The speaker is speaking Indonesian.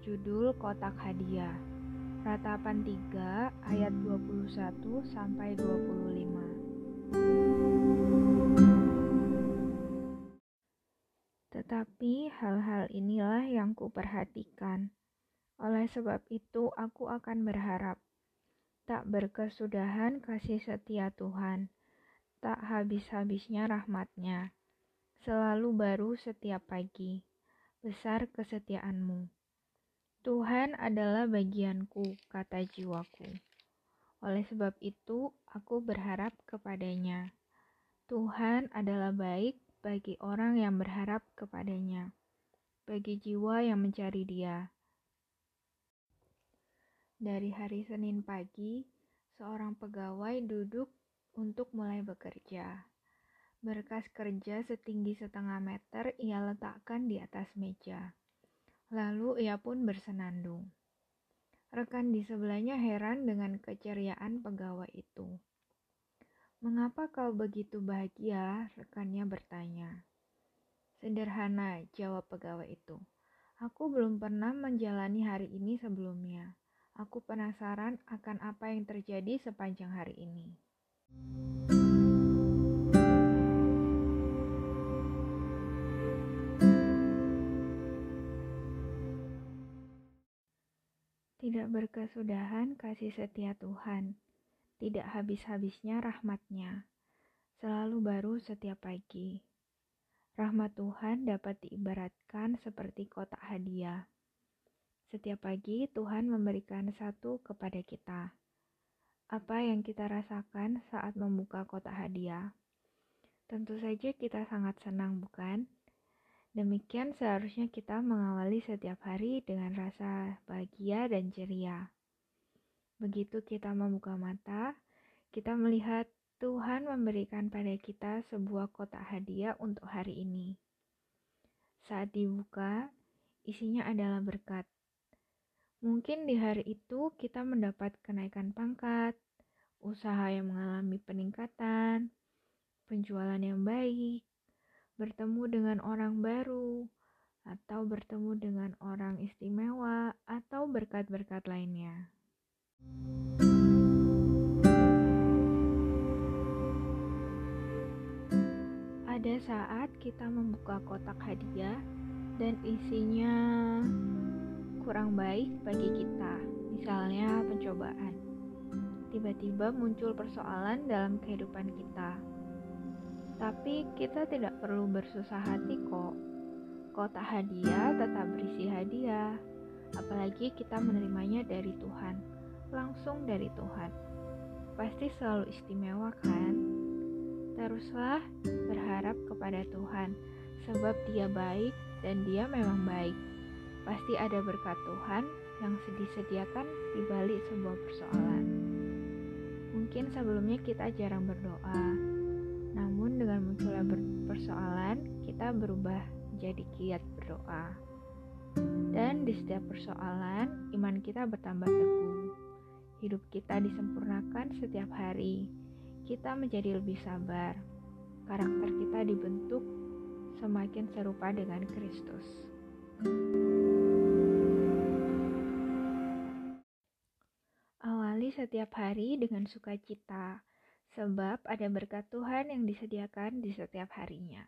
berjudul Kotak Hadiah. Ratapan 3 ayat 21 sampai 25. Tetapi hal-hal inilah yang kuperhatikan. Oleh sebab itu aku akan berharap. Tak berkesudahan kasih setia Tuhan, tak habis-habisnya rahmatnya. Selalu baru setiap pagi besar kesetiaanmu. Tuhan adalah bagianku, kata jiwaku. Oleh sebab itu, aku berharap kepadanya. Tuhan adalah baik bagi orang yang berharap kepadanya, bagi jiwa yang mencari Dia. Dari hari Senin pagi, seorang pegawai duduk untuk mulai bekerja. Berkas kerja setinggi setengah meter ia letakkan di atas meja. Lalu ia pun bersenandung. Rekan di sebelahnya heran dengan keceriaan pegawai itu. Mengapa kau begitu bahagia? Rekannya bertanya. Sederhana, jawab pegawai itu. Aku belum pernah menjalani hari ini sebelumnya. Aku penasaran akan apa yang terjadi sepanjang hari ini. Tidak berkesudahan kasih setia Tuhan, tidak habis-habisnya rahmatnya, selalu baru setiap pagi. Rahmat Tuhan dapat diibaratkan seperti kotak hadiah. Setiap pagi Tuhan memberikan satu kepada kita. Apa yang kita rasakan saat membuka kotak hadiah? Tentu saja kita sangat senang, bukan? Demikian seharusnya kita mengawali setiap hari dengan rasa bahagia dan ceria. Begitu kita membuka mata, kita melihat Tuhan memberikan pada kita sebuah kotak hadiah untuk hari ini. Saat dibuka, isinya adalah berkat. Mungkin di hari itu kita mendapat kenaikan pangkat, usaha yang mengalami peningkatan, penjualan yang baik, bertemu dengan orang baru, atau bertemu dengan orang istimewa, atau berkat-berkat lainnya. Ada saat kita membuka kotak hadiah dan isinya kurang baik bagi kita, misalnya pencobaan. Tiba-tiba muncul persoalan dalam kehidupan kita tapi kita tidak perlu bersusah hati kok. Kotak hadiah tetap berisi hadiah, apalagi kita menerimanya dari Tuhan, langsung dari Tuhan. Pasti selalu istimewa kan? Teruslah berharap kepada Tuhan, sebab Dia baik dan Dia memang baik. Pasti ada berkat Tuhan yang disediakan di balik sebuah persoalan. Mungkin sebelumnya kita jarang berdoa, namun dengan munculnya persoalan, kita berubah menjadi kiat berdoa. Dan di setiap persoalan, iman kita bertambah teguh. Hidup kita disempurnakan setiap hari. Kita menjadi lebih sabar. Karakter kita dibentuk semakin serupa dengan Kristus. Awali setiap hari dengan sukacita sebab ada berkat Tuhan yang disediakan di setiap harinya.